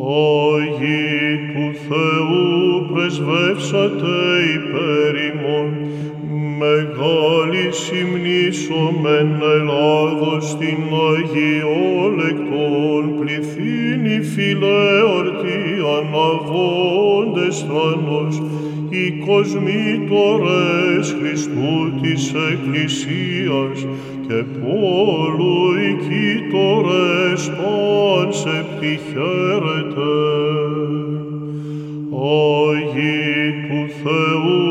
Αγί του Θεού πρεσβεύσατε υπέρ ημών, μεγάλη συμνήσομεν Ελλάδος την Αγιόλεκτον πληθύνει φιλέορτη αναβόντες θρανός, οι κοσμήτορες Χριστού της Εκκλησίας και πόλου οι κήτορες σε πτυχαίρετε. Αγί του Θεού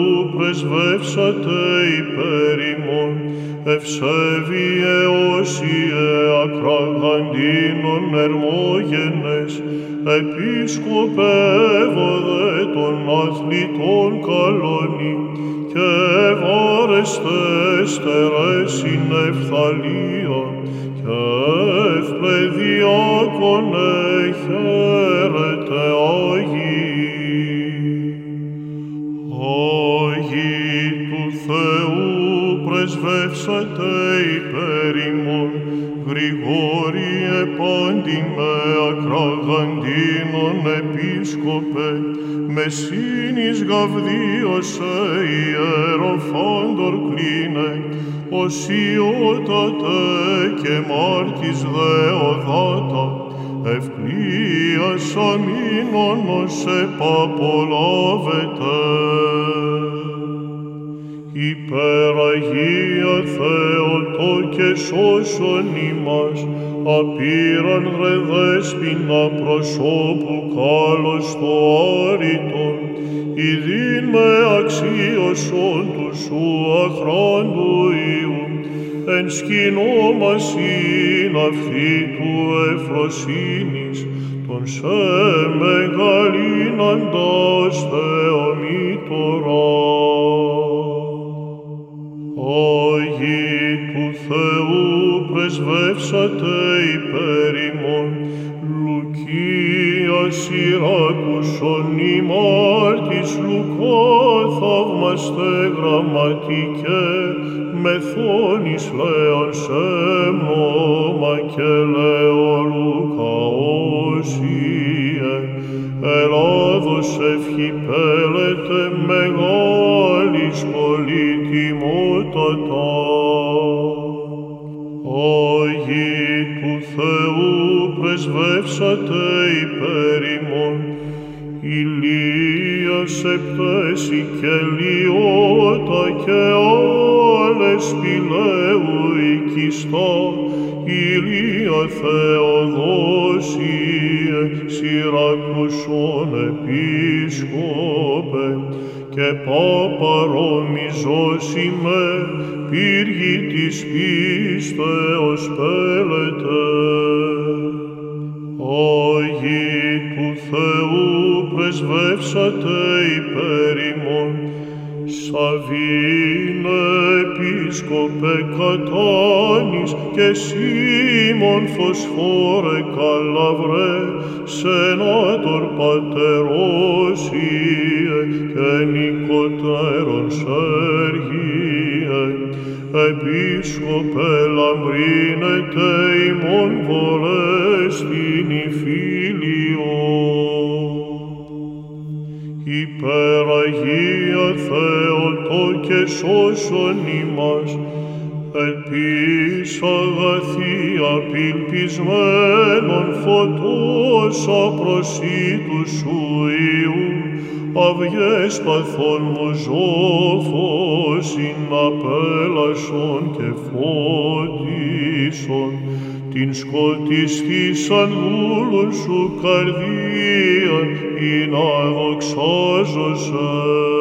πρεσβεύσατε υπέρ ημών, ευσέβιε όσιε ακραγαντίνων ερμόγενες, επισκοπεύοδε των αθλητών καλώνει, και βάρεστε στερέσιν ευθαλία, και ευπλεδιάκονε χαίρετε πρεσβεύσατε υπέρ ημών, Γρηγόριε πάντιμε ακραγαντίνων επίσκοπε, μεσίνης γαβδίωσε ιεροφάντορ κλίνε, οσιότατε και μάρτης δεοδάτα, ευκλίας αμήνων ως επαπολάβετε. Υπεραγία Θεοτό και σώσον ημάς, απείραν ρε δέσποινα προσώπου κάλος το άρητον, ειδήν με αξίωσον του σου αχράντου Υιού, εν σκηνόμασιν αυτή του ευφροσύνης, τον σε μεγαλύναντας Θεομήτωρα. Πρεσβεύσατε υπέρ ημών, Λουκία Συράκουσον ημάρτης Λουκά θαύμαστε γραμματικέ, μεθόνης λέον σε μόμα και λέω Λουκά όσιε, Ελλάδος ευχή πέλετε μεγάλης πολύτιμότατας. Αγί του Θεού πρεσβεύσατε υπέρ ημών, Ηλίας επτέσι και λιώτα και άλλες πηλαίου οικιστά, Ηλία Θεοδόσιε, Συρακουσόν επίσκοπε, και παπαρομιζώσιμε πύργη της πίστεως πέλετε. Αγί του Θεού πρεσβεύσατε υπέρ ημών, Σαβίνε επίσκοπε κατάνης και Σίμων φωσφόρε καλαβρέ, σενάτορ πατερόσιε και νοικοτέρων Σεργίε, επίσκοπε λαμπρίνετε ημών βορέστην Υπεραγία Θεοτό και σώσον ημάς, ελπίς αγαθή απελπισμένων φωτός απροσίτου σου Υιού, αυγές παθών μου ζώφος συναπέλασον και φώτισον, την σκοτιστήσαν δούλων σου καρδίαν, ή να δοξάζωσαι.